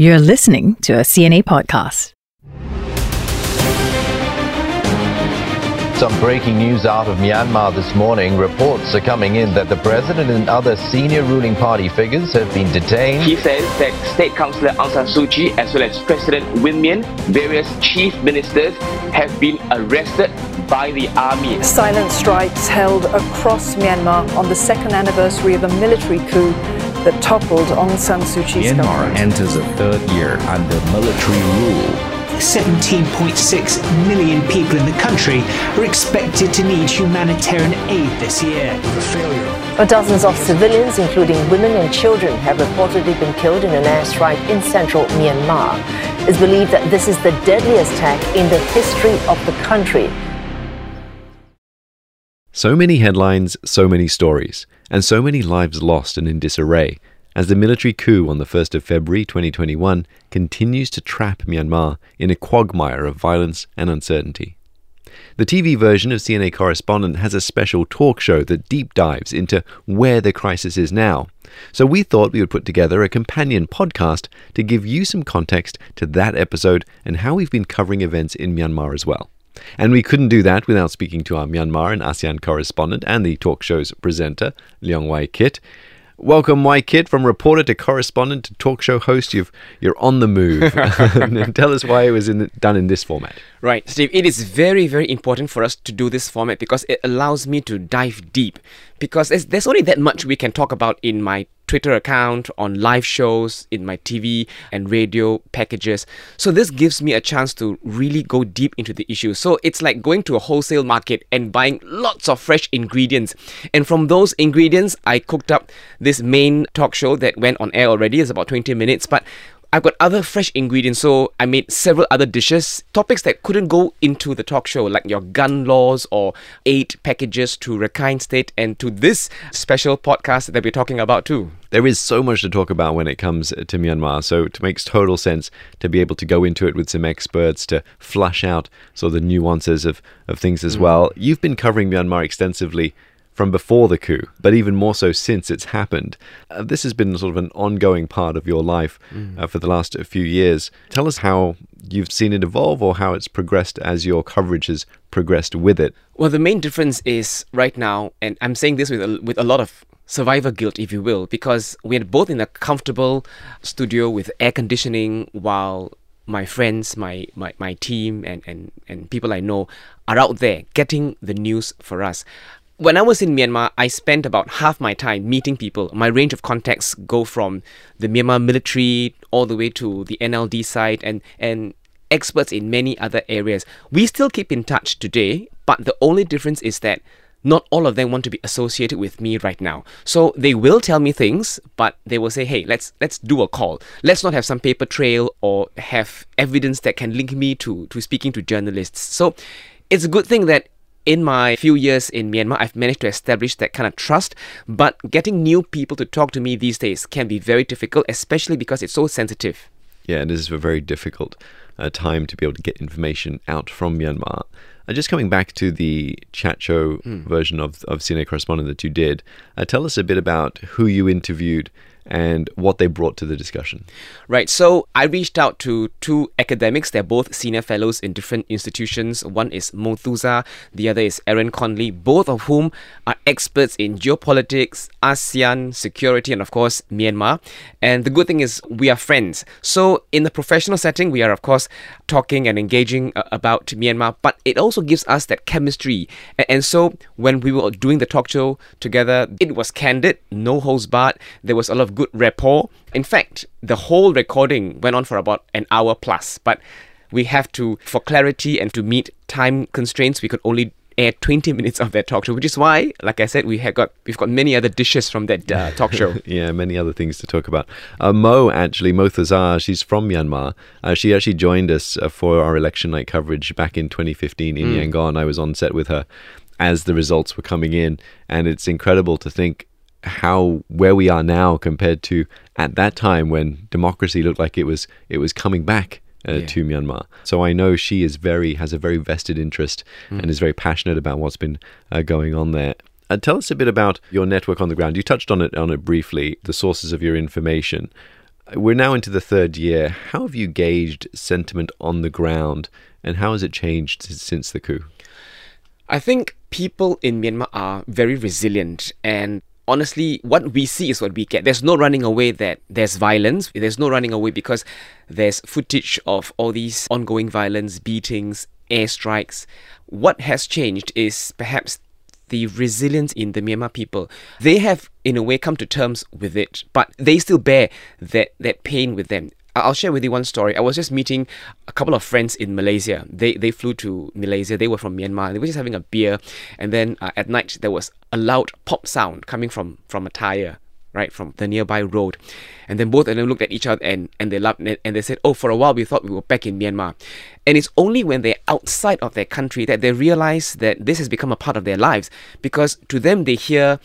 You're listening to a CNA podcast. Some breaking news out of Myanmar this morning. Reports are coming in that the president and other senior ruling party figures have been detained. He says that State Councillor Aung San Suu Kyi, as well as President Win Myint, various chief ministers, have been arrested by the army. Silent strikes held across Myanmar on the second anniversary of a military coup that toppled Aung San Suu Kyi's Myanmar government. enters a third year under military rule. 17.6 million people in the country are expected to need humanitarian aid this year. But dozens of civilians, including women and children, have reportedly been killed in an airstrike in central Myanmar. It's believed that this is the deadliest attack in the history of the country. So many headlines, so many stories, and so many lives lost and in disarray as the military coup on the 1st of February 2021 continues to trap Myanmar in a quagmire of violence and uncertainty. The TV version of CNA Correspondent has a special talk show that deep dives into where the crisis is now. So we thought we would put together a companion podcast to give you some context to that episode and how we've been covering events in Myanmar as well. And we couldn't do that without speaking to our Myanmar and ASEAN correspondent and the talk show's presenter, Leong Wai Kit. Welcome, Wai Kit, from reporter to correspondent to talk show host. You've, you're on the move. tell us why it was in, done in this format. Right, Steve, it is very, very important for us to do this format because it allows me to dive deep. Because there's, there's only that much we can talk about in my Twitter account, on live shows, in my TV and radio packages. So this gives me a chance to really go deep into the issue. So it's like going to a wholesale market and buying lots of fresh ingredients. And from those ingredients, I cooked up this main talk show that went on air already. It's about 20 minutes, but I've got other fresh ingredients, so I made several other dishes, topics that couldn't go into the talk show, like your gun laws or aid packages to Rakhine State and to this special podcast that we're talking about too. There is so much to talk about when it comes to Myanmar, so it makes total sense to be able to go into it with some experts to flush out sort of the nuances of, of things as well. You've been covering Myanmar extensively from before the coup, but even more so since it's happened. Uh, this has been sort of an ongoing part of your life uh, for the last few years. Tell us how you've seen it evolve or how it's progressed as your coverage has progressed with it. Well, the main difference is right now, and I'm saying this with a, with a lot of survivor guilt, if you will, because we're both in a comfortable studio with air conditioning while my friends, my, my, my team, and, and, and people I know are out there getting the news for us. When I was in Myanmar, I spent about half my time meeting people. My range of contacts go from the Myanmar military all the way to the NLD side and, and experts in many other areas. We still keep in touch today, but the only difference is that not all of them want to be associated with me right now. So they will tell me things, but they will say, "Hey, let's let's do a call. Let's not have some paper trail or have evidence that can link me to to speaking to journalists." So it's a good thing that in my few years in Myanmar, I've managed to establish that kind of trust. But getting new people to talk to me these days can be very difficult, especially because it's so sensitive. Yeah, and this is a very difficult uh, time to be able to get information out from Myanmar. Uh, just coming back to the chat show version of, of CNA Correspondent that you did, uh, tell us a bit about who you interviewed and what they brought to the discussion. Right. So I reached out to two academics. They're both senior fellows in different institutions. One is Moe Thuzar, the other is Aaron Connelly, both of whom are experts in geopolitics, ASEAN, security, and of course, Myanmar. And the good thing is we are friends. So in the professional setting, we are, of course, talking and engaging uh, about Myanmar, but it also gives us that chemistry. And so when we were doing the talk show together, it was candid, no holds barred. There was a lot of good rapport. In fact, the whole recording went on for about an hour plus, but we have to, for clarity and to meet time constraints, we could only air 20 minutes of that talk show, which is why, like I said, we have got we've got many other dishes from that uh, talk show. yeah, many other things to talk about. Uh, Moe, actually, Moe Thuzar, she's from Myanmar. Uh, she actually joined us uh, for our election night coverage back in 2015 in Yangon. I was on set with her as the results were coming in, and it's incredible to think how where we are now compared to at that time when democracy looked like it was it was coming back uh, Yeah. to Myanmar. So I know she is very has a very vested interest and is very passionate about what's been uh, going on there. Uh, tell us a bit about your network on the ground. You touched on it on it briefly, the sources of your information. We're now into the third year. How have you gauged sentiment on the ground, and how has it changed since the coup? I think people in Myanmar are very resilient and honestly, what we see is what we get. There's no running away that there's violence. There's no running away because there's footage of all these ongoing violence, beatings, airstrikes. What has changed is perhaps the resilience in the Myanmar people. They have, in a way, come to terms with it, but they still bear that, that pain with them. I'll share with you one story. I was just meeting a couple of friends in Malaysia. They they flew to Malaysia. They were from Myanmar. They were just having a beer, and then uh, at night there was a loud pop sound coming from from a tire, right from the nearby road, and then both of them looked at each other and and they laughed and they said, "Oh, for a while we thought we were back in Myanmar," and it's only when they're outside of their country that they realize that this has become a part of their lives because to them they hear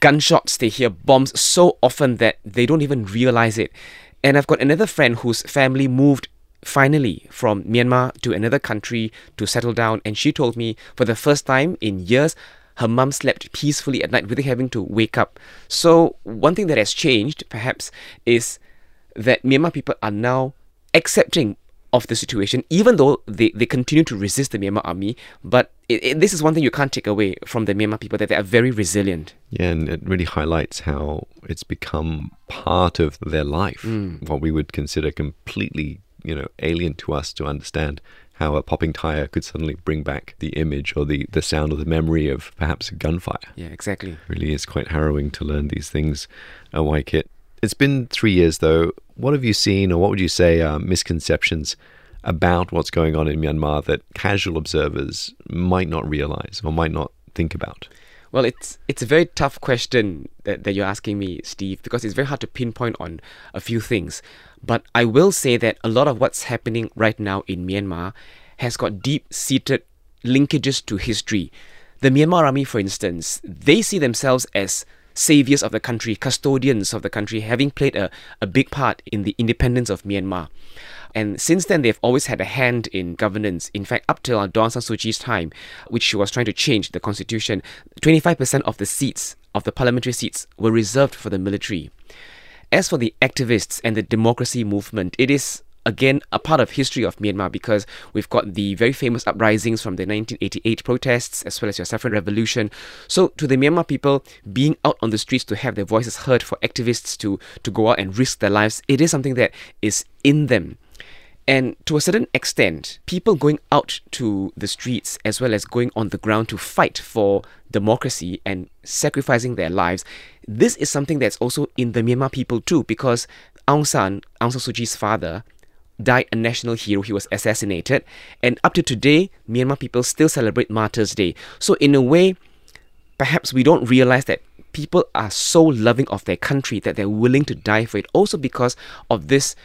gunshots, they hear bombs so often that they don't even realize it. And I've got another friend whose family moved finally from Myanmar to another country to settle down. And she told me for the first time in years, her mum slept peacefully at night without having to wake up. So, one thing that has changed, perhaps, is that Myanmar people are now accepting of the situation, even though they, they continue to resist the Myanmar army. But it, it, this is one thing you can't take away from the Myanmar people that they are very resilient. Yeah, and it really highlights how it's become part of their life, Mm. what we would consider completely, you know, alien to us to understand how a popping tire could suddenly bring back the image or the, the sound or the memory of perhaps a gunfire. Yeah, exactly. really is quite harrowing to learn these things, uh, Wai Kit. It's been three years though. What have you seen, or what would you say are misconceptions about what's going on in Myanmar that casual observers might not realize or might not think about? Well, it's it's a very tough question that, that you're asking me, Steve, because it's very hard to pinpoint on a few things. But I will say that a lot of what's happening right now in Myanmar has got deep seated linkages to history. The Myanmar army, for instance, they see themselves as saviors of the country, custodians of the country, having played a, a big part in the independence of Myanmar. And since then, they've always had a hand in governance. In fact, up till Dawn San Suu Kyi's time, which she was trying to change the constitution, 25% of the seats, of the parliamentary seats, were reserved for the military. As for the activists and the democracy movement, it is again a part of history of Myanmar because we've got the very famous uprisings from the 1988 protests as well as your saffron revolution. So to the Myanmar people, being out on the streets to have their voices heard for activists to to go out and risk their lives, it is something that is in them. And to a certain extent, people going out to the streets as well as going on the ground to fight for democracy and sacrificing their lives, this is something that's also in the Myanmar people too, because Aung San, Aung San Suu Kyi's father, died a national hero. He was assassinated. And up to today, Myanmar people still celebrate Martyrs' Day. So, in a way, perhaps we don't realize that people are so loving of their country that they're willing to die for it, also because of this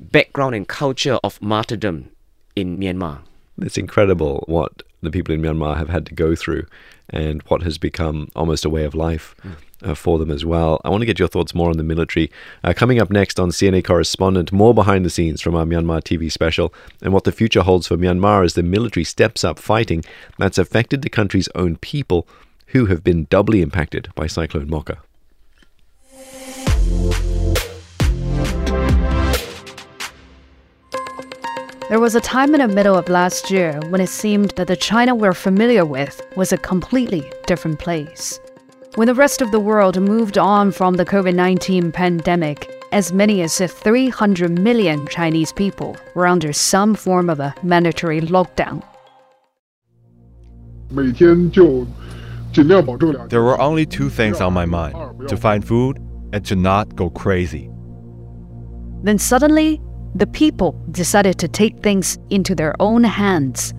background and culture of martyrdom in Myanmar. It's incredible what the people in Myanmar have had to go through and what has become almost a way of life uh, for them as well. I want to get your thoughts more on the military. Uh, coming up next on CNA Correspondent, more behind the scenes from our Myanmar TV special and what the future holds for Myanmar as the military steps up fighting that's affected the country's own people who have been doubly impacted by Cyclone Mocha. There was a time in the middle of last year when it seemed that the China we're familiar with was a completely different place. When the rest of the world moved on from the COVID 19 pandemic, as many as 300 million Chinese people were under some form of a mandatory lockdown. There were only two things on my mind to find food and to not go crazy. Then suddenly, the people decided to take things into their own hands.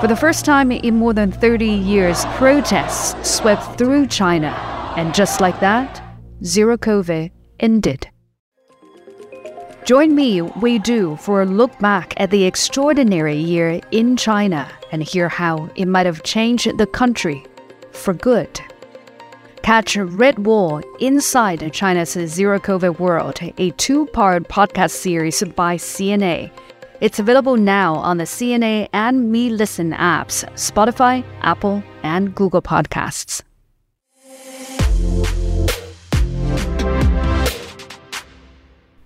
For the first time in more than 30 years, protests swept through China. And just like that, Zero COVID ended. Join me, Wei Du, for a look back at the extraordinary year in China and hear how it might have changed the country for good. Catch Red Wall Inside China's Zero COVID World, a two part podcast series by CNA. It's available now on the CNA and meListen apps, Spotify, Apple, and Google Podcasts.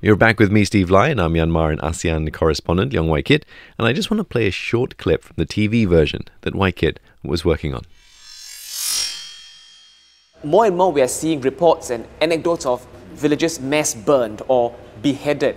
You're back with me, Steve Lai, and I'm Myanmar and ASEAN correspondent, Leong Wai Kit, and I just want to play a short clip from the TV version that Wai Kit was working on. More and more, we are seeing reports and anecdotes of villages mass burned or beheaded.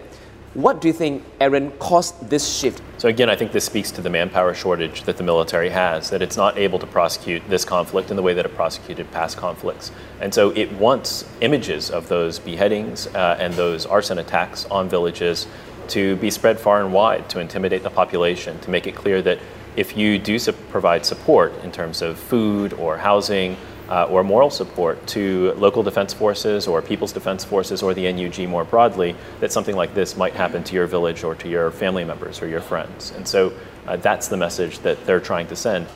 What do you think, Aaron, caused this shift? So, again, I think this speaks to the manpower shortage that the military has, that it's not able to prosecute this conflict in the way that it prosecuted past conflicts. And so it wants images of those beheadings uh, and those arson attacks on villages to be spread far and wide, to intimidate the population, to make it clear that if you do su- provide support in terms of food or housing, uh, or moral support to local defense forces or people's defense forces or the NUG more broadly, that something like this might happen to your village or to your family members or your friends. And so uh, that's the message that they're trying to send.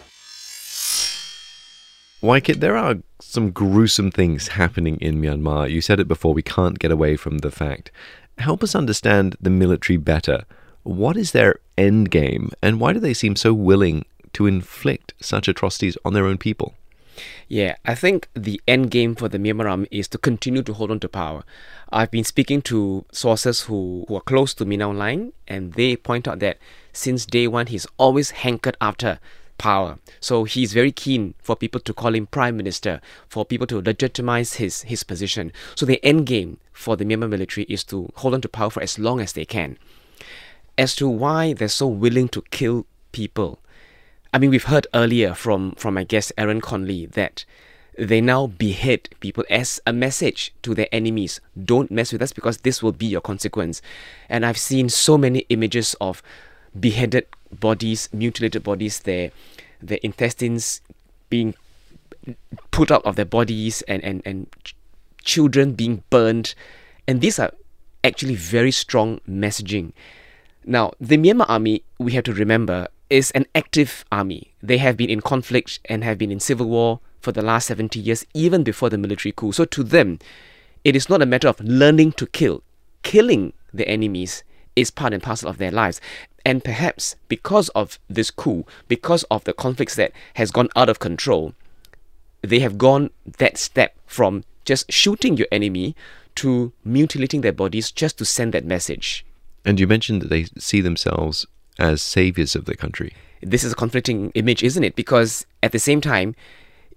Wai Kit, there are some gruesome things happening in Myanmar. You said it before, we can't get away from the fact. Help us understand the military better. What is their end game, and why do they seem so willing to inflict such atrocities on their own people? Yeah, I think the end game for the Myanmar army is to continue to hold on to power. I've been speaking to sources who, who are close to Min Aung Hlaing, and they point out that since day one, he's always hankered after power. So he's very keen for people to call him prime minister, for people to legitimize his, his position. So the end game for the Myanmar military is to hold on to power for as long as they can. As to why they're so willing to kill people, I mean, we've heard earlier from, from my guest Aaron Connelly that they now behead people as a message to their enemies. Don't mess with us because this will be your consequence. And I've seen so many images of beheaded bodies, mutilated bodies, their their intestines being put out of their bodies and, and, and children being burned. And these are actually very strong messaging. Now, the Myanmar army, we have to remember, is an active army. They have been in conflict and have been in civil war for the last 70 years, even before the military coup. So to them, it is not a matter of learning to kill. Killing the enemies is part and parcel of their lives. And perhaps because of this coup, because of the conflicts that has gone out of control, they have gone that step from just shooting your enemy to mutilating their bodies just to send that message. And you mentioned that they see themselves as saviors of the country. This is a conflicting image, isn't it? Because at the same time,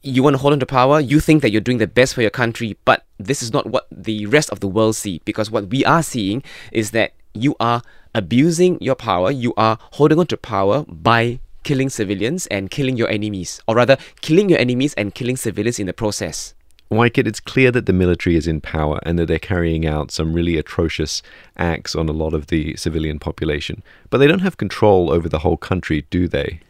you want to hold on to power, you think that you're doing the best for your country, but this is not what the rest of the world see. Because what we are seeing is that you are abusing your power, you are holding on to power by killing civilians and killing your enemies, or rather, killing your enemies and killing civilians in the process. Wai Kit, it's clear that the military is in power and that they're carrying out some really atrocious acts on a lot of the civilian population. But they don't have control over the whole country, do they?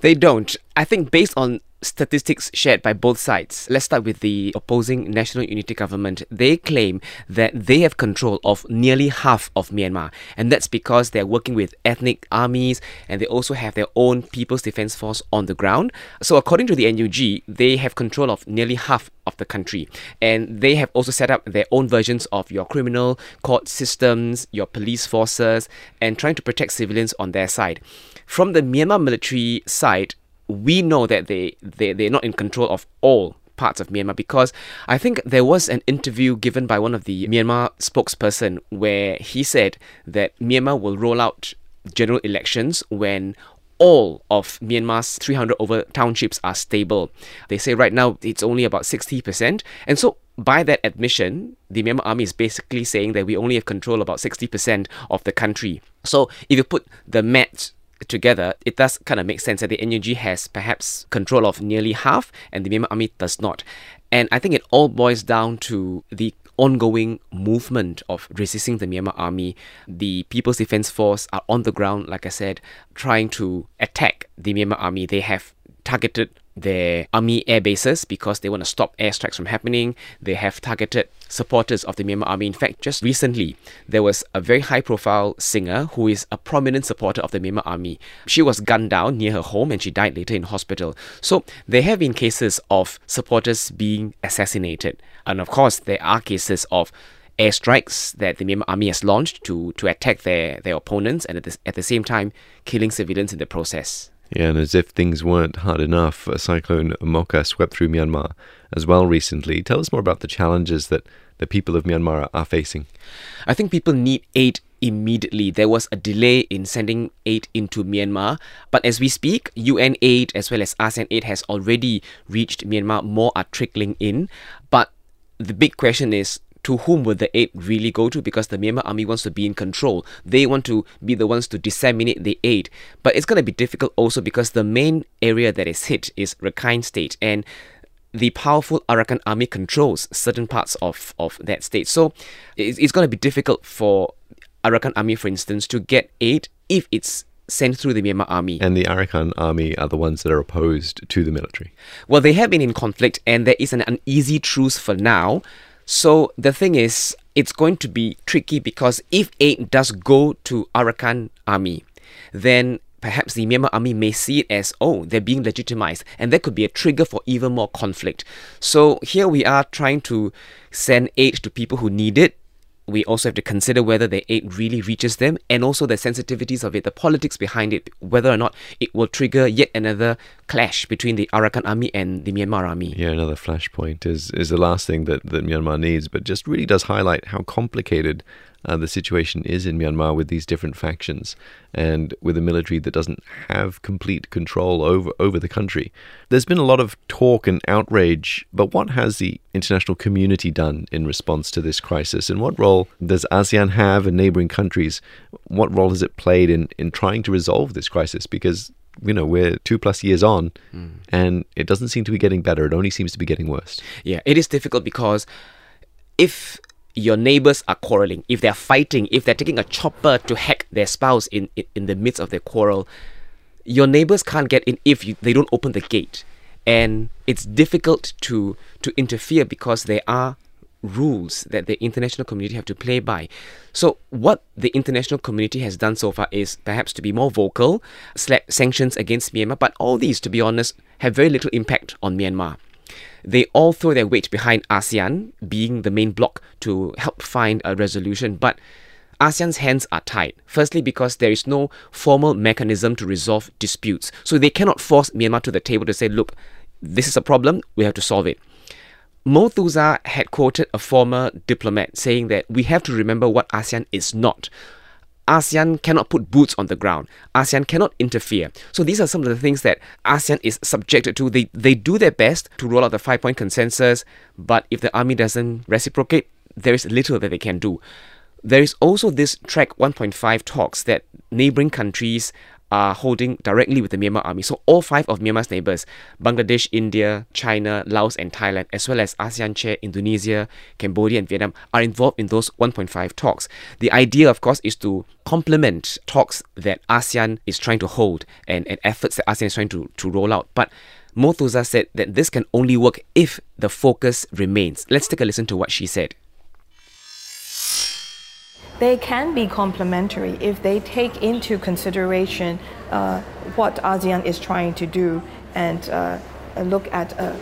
They don't. I think based on statistics shared by both sides. Let's start with the opposing National Unity Government. They claim that they have control of nearly half of Myanmar, and that's because they're working with ethnic armies and they also have their own People's Defense Force on the ground. So, according to the NUG, they have control of nearly half of the country, and they have also set up their own versions of your criminal court systems, your police forces, and trying to protect civilians on their side. From the Myanmar military side, we know that they, they, they're not in control of all parts of Myanmar because I think there was an interview given by one of the Myanmar spokesperson where he said that Myanmar will roll out general elections when all of Myanmar's 300 over townships are stable. They say right now it's only about 60%. And so by that admission, the Myanmar army is basically saying that we only have control about 60% of the country. So if you put the math together, it does kind of make sense that the NUG has perhaps control of nearly half and the Myanmar army does not. And I think it all boils down to the ongoing movement of resisting the Myanmar army. The People's Defense Force are on the ground, like I said, trying to attack the Myanmar army. They have targeted their army air bases because they want to stop airstrikes from happening. They have targeted supporters of the Myanmar army. In fact, just recently, there was a very high profile singer who is a prominent supporter of the Myanmar army. She was gunned down near her home and she died later in hospital. So there have been cases of supporters being assassinated. And of course, there are cases of airstrikes that the Myanmar army has launched to, to attack their, their opponents and at the, at the same time killing civilians in the process. And as if things weren't hard enough, a cyclone Mocha swept through Myanmar as well recently. Tell us more about the challenges that the people of Myanmar are facing? I think people need aid immediately. There was a delay in sending aid into Myanmar, but as we speak, UN aid as well as ASEAN aid has already reached Myanmar. More are trickling in, but the big question is to whom will the aid really go to? Because the Myanmar army wants to be in control. They want to be the ones to disseminate the aid. But it's going to be difficult also because the main area that is hit is Rakhine State. And the powerful Arakan army controls certain parts of, of that state. So it's, it's going to be difficult for Arakan army, for instance, to get aid if it's sent through the Myanmar army. And the Arakan army are the ones that are opposed to the military. Well, they have been in conflict, and there is an uneasy truce for now. So the thing is, it's going to be tricky because if aid does go to Arakan army, then perhaps the Myanmar army may see it as, oh, they're being legitimized, and that could be a trigger for even more conflict. So here we are trying to send aid to people who need it, we also have to consider whether the aid really reaches them and also the sensitivities of it, the politics behind it, whether or not it will trigger yet another clash between the Arakan army and the Myanmar army. Yeah, another flashpoint is, is the last thing that, that Myanmar needs, but just really does highlight how complicated uh, the situation is in Myanmar with these different factions and with a military that doesn't have complete control over, over the country. There's been a lot of talk and outrage, but what has the international community done in response to this crisis? And what role does ASEAN have and neighboring countries? What role has it played in, in trying to resolve this crisis? Because you know we're two plus years on mm. and it doesn't seem to be getting better it only seems to be getting worse yeah it is difficult because if your neighbors are quarreling, if they're fighting, if they're taking a chopper to hack their spouse in, in, in the midst of their quarrel, your neighbors can't get in if you, they don't open the gate. And it's difficult to, to interfere because there are rules that the international community have to play by. So, what the international community has done so far is perhaps to be more vocal, slap sanctions against Myanmar, but all these, to be honest, have very little impact on Myanmar they all throw their weight behind ASEAN being the main bloc to help find a resolution. But ASEAN's hands are tied. Firstly, because there is no formal mechanism to resolve disputes. So they cannot force Myanmar to the table to say, look, this is a problem, we have to solve it. Moe Thuzar had quoted a former diplomat saying that we have to remember what ASEAN is not. ASEAN cannot put boots on the ground. ASEAN cannot interfere. So these are some of the things that ASEAN is subjected to. They they do their best to roll out the five point consensus, but if the army doesn't reciprocate, there is little that they can do. There is also this track 1.5 talks that neighboring countries are holding directly with the Myanmar army. So all five of Myanmar's neighbors, Bangladesh, India, China, Laos, and Thailand, as well as ASEAN chair Indonesia, Cambodia, and Vietnam, are involved in those 1.5 talks. The idea, of course, is to complement talks that ASEAN is trying to hold and, and efforts that ASEAN is trying to, to roll out. But Moe Thuzar said that this can only work if the focus remains. Let's take a listen to what she said they can be complementary if they take into consideration uh, what ASEAN is trying to do and uh, look at uh,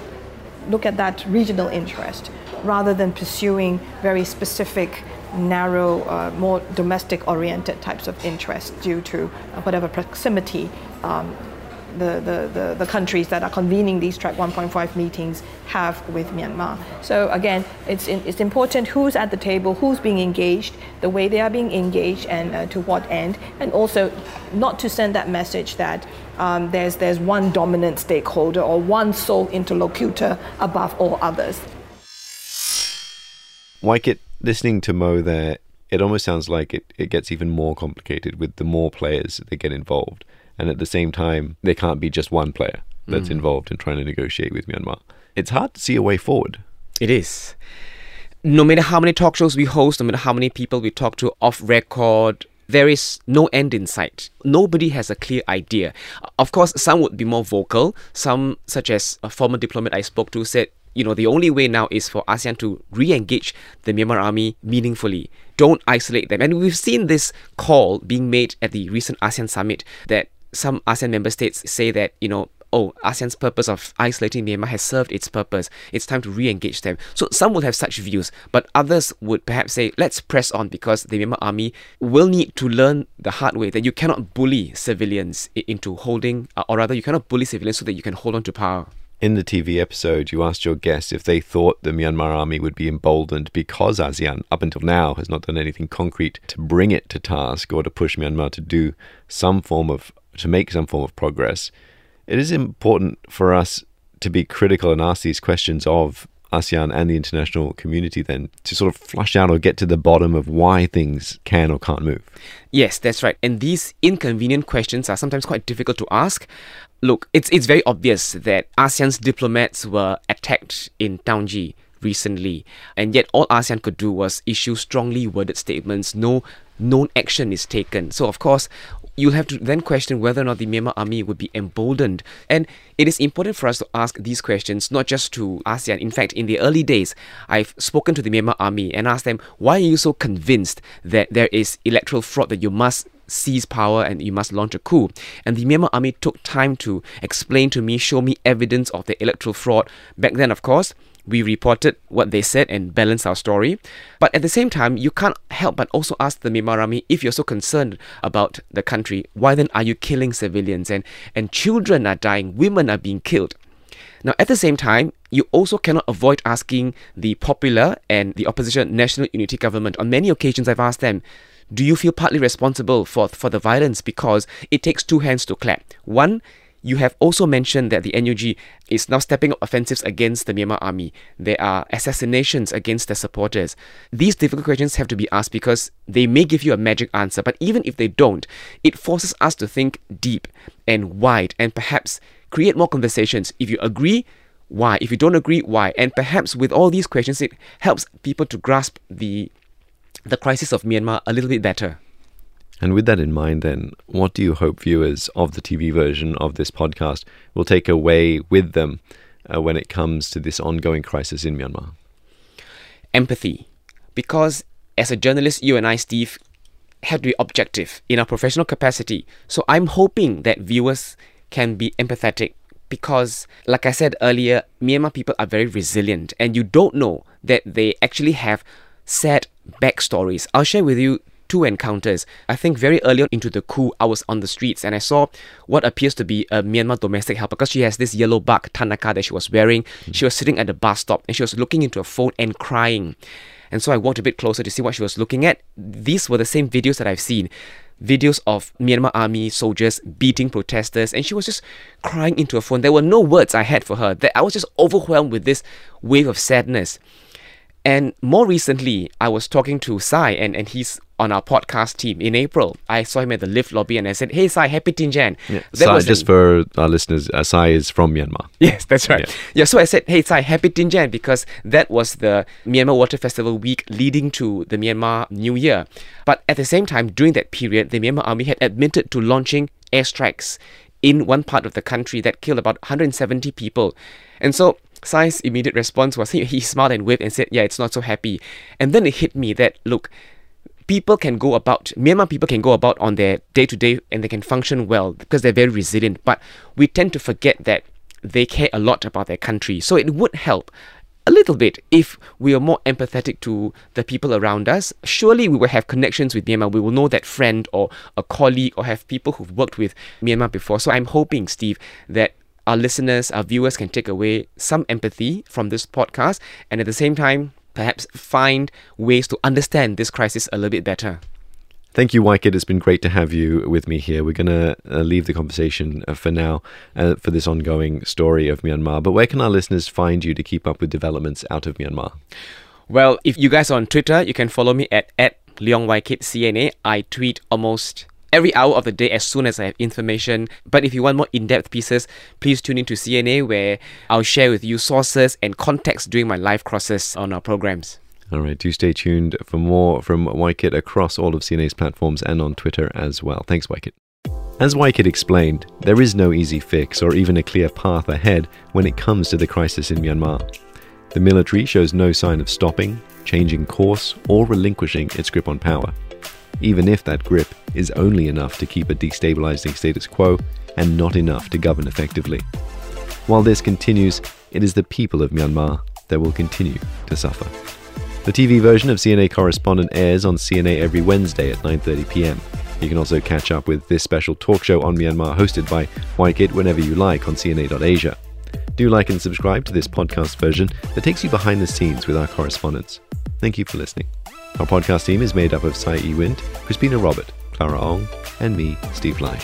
look at that regional interest rather than pursuing very specific narrow, uh, more domestic oriented types of interest due to whatever proximity um, the, the, the, the, countries that are convening these track 1.5 meetings have with Myanmar. So again, it's, in, it's important who's at the table, who's being engaged, the way they are being engaged, and uh, to what end, and also not to send that message that um, there's, there's one dominant stakeholder or one sole interlocutor above all others. Wai Kit, listening to Moe there, it almost sounds like it, it gets even more complicated with the more players that get involved and at the same time, there can't be just one player that's mm. involved in trying to negotiate with Myanmar. It's hard to see a way forward. It is. No matter how many talk shows we host, no matter how many people we talk to off record, there is no end in sight. Nobody has a clear idea. Of course, some would be more vocal. Some, such as a former diplomat I spoke to, said, you know, the only way now is for ASEAN to re engage the Myanmar army meaningfully. Don't isolate them. And we've seen this call being made at the recent ASEAN summit that some ASEAN member states say that, you know, oh, ASEAN's purpose of isolating Myanmar has served its purpose. It's time to re engage them. So some will have such views, but others would perhaps say, let's press on because the Myanmar army will need to learn the hard way that you cannot bully civilians into holding, uh, or rather, you cannot bully civilians so that you can hold on to power. In the TV episode, you asked your guests if they thought the Myanmar army would be emboldened because ASEAN, up until now, has not done anything concrete to bring it to task or to push Myanmar to do some form of, to make some form of progress. It is important for us to be critical and ask these questions of ASEAN and the international community then to sort of flush out or get to the bottom of why things can or can't move. Yes, that's right. And these inconvenient questions are sometimes quite difficult to ask. Look, it's it's very obvious that ASEAN's diplomats were attacked in Taunggyi recently, and yet all ASEAN could do was issue strongly worded statements. No known action is taken. So of course, you'll have to then question whether or not the Myanmar army would be emboldened. And it is important for us to ask these questions not just to ASEAN. In fact, in the early days, I've spoken to the Myanmar army and asked them, why are you so convinced that there is electoral fraud that you must seize power and you must launch a coup. And the Myanmar army took time to explain to me, show me evidence of the electoral fraud. Back then, of course, we reported what they said and balanced our story. But at the same time, you can't help but also ask the Myanmar army if you're so concerned about the country, why then are you killing civilians and, and children are dying, women are being killed? Now, at the same time, you also cannot avoid asking the popular and the opposition National Unity Government. On many occasions, I've asked them, do you feel partly responsible for, for the violence? Because it takes two hands to clap. One, you have also mentioned that the NUG is now stepping up offensives against the Myanmar army. There are assassinations against their supporters. These difficult questions have to be asked because they may give you a magic answer, but even if they don't, it forces us to think deep and wide and perhaps create more conversations. If you agree, why? If you don't agree, why? And perhaps with all these questions, it helps people to grasp the the crisis of Myanmar a little bit better. And with that in mind, then, what do you hope viewers of the TV version of this podcast will take away with them uh, when it comes to this ongoing crisis in Myanmar? Empathy. Because as a journalist, you and I, Steve, have to be objective in our professional capacity. So I'm hoping that viewers can be empathetic because, like I said earlier, Myanmar people are very resilient, and you don't know that they actually have sad backstories. I'll share with you two encounters. I think very early on into the coup, I was on the streets and I saw what appears to be a Myanmar domestic helper because she has this yellow bug thanaka that she was wearing. Mm. She was sitting at the bus stop and she was looking into a phone and crying. And so I walked a bit closer to see what she was looking at. These were the same videos that I've seen. Videos of Myanmar army soldiers beating protesters, and she was just crying into a phone. There were no words I had for her. That I was just overwhelmed with this wave of sadness. And more recently, I was talking to Sai, and, and he's on our podcast team in April. I saw him at the lift lobby and I said, Hey, Sai, happy Thingyan. Yeah. Sai, just an... for our listeners, uh, Sai is from Myanmar. Yes, that's right. Yeah. yeah, so I said, Hey, Sai, happy Thingyan because that was the Myanmar Water Festival week leading to the Myanmar New Year. But at the same time, during that period, the Myanmar army had admitted to launching airstrikes in one part of the country that killed about 170 people. And so Sai's immediate response was he, he smiled and waved and said, Yeah, it's not so happy. And then it hit me that, look, people can go about, Myanmar people can go about on their day to day and they can function well because they're very resilient. But we tend to forget that they care a lot about their country. So it would help a little bit if we are more empathetic to the people around us. Surely we will have connections with Myanmar. We will know that friend or a colleague or have people who've worked with Myanmar before. So I'm hoping, Steve, that our listeners, our viewers can take away some empathy from this podcast and at the same time, perhaps find ways to understand this crisis a little bit better. Thank you, Wai It's been great to have you with me here. We're going to uh, leave the conversation uh, for now uh, for this ongoing story of Myanmar. But where can our listeners find you to keep up with developments out of Myanmar? Well, if you guys are on Twitter, you can follow me at, at Leong CNA. I tweet almost every hour of the day as soon as I have information. But if you want more in depth pieces, please tune in to CNA where I'll share with you sources and context during my live crosses on our programs. All right, do stay tuned for more from Wai Kit across all of CNA's platforms and on Twitter as well. Thanks, Wai Kit. As Wai Kit explained, there is no easy fix or even a clear path ahead when it comes to the crisis in Myanmar. The military shows no sign of stopping, changing course, or relinquishing its grip on power even if that grip is only enough to keep a destabilizing status quo and not enough to govern effectively. While this continues, it is the people of Myanmar that will continue to suffer. The TV version of CNA Correspondent airs on CNA every Wednesday at 9:30 p.m. You can also catch up with this special talk show on Myanmar hosted by Wai Kit whenever you like on CNA.Asia. Do like and subscribe to this podcast version that takes you behind the scenes with our correspondents. Thank you for listening. Our podcast team is made up of Sai. Wind, Crispina Robert, Clara Ong, and me, Steve Lai.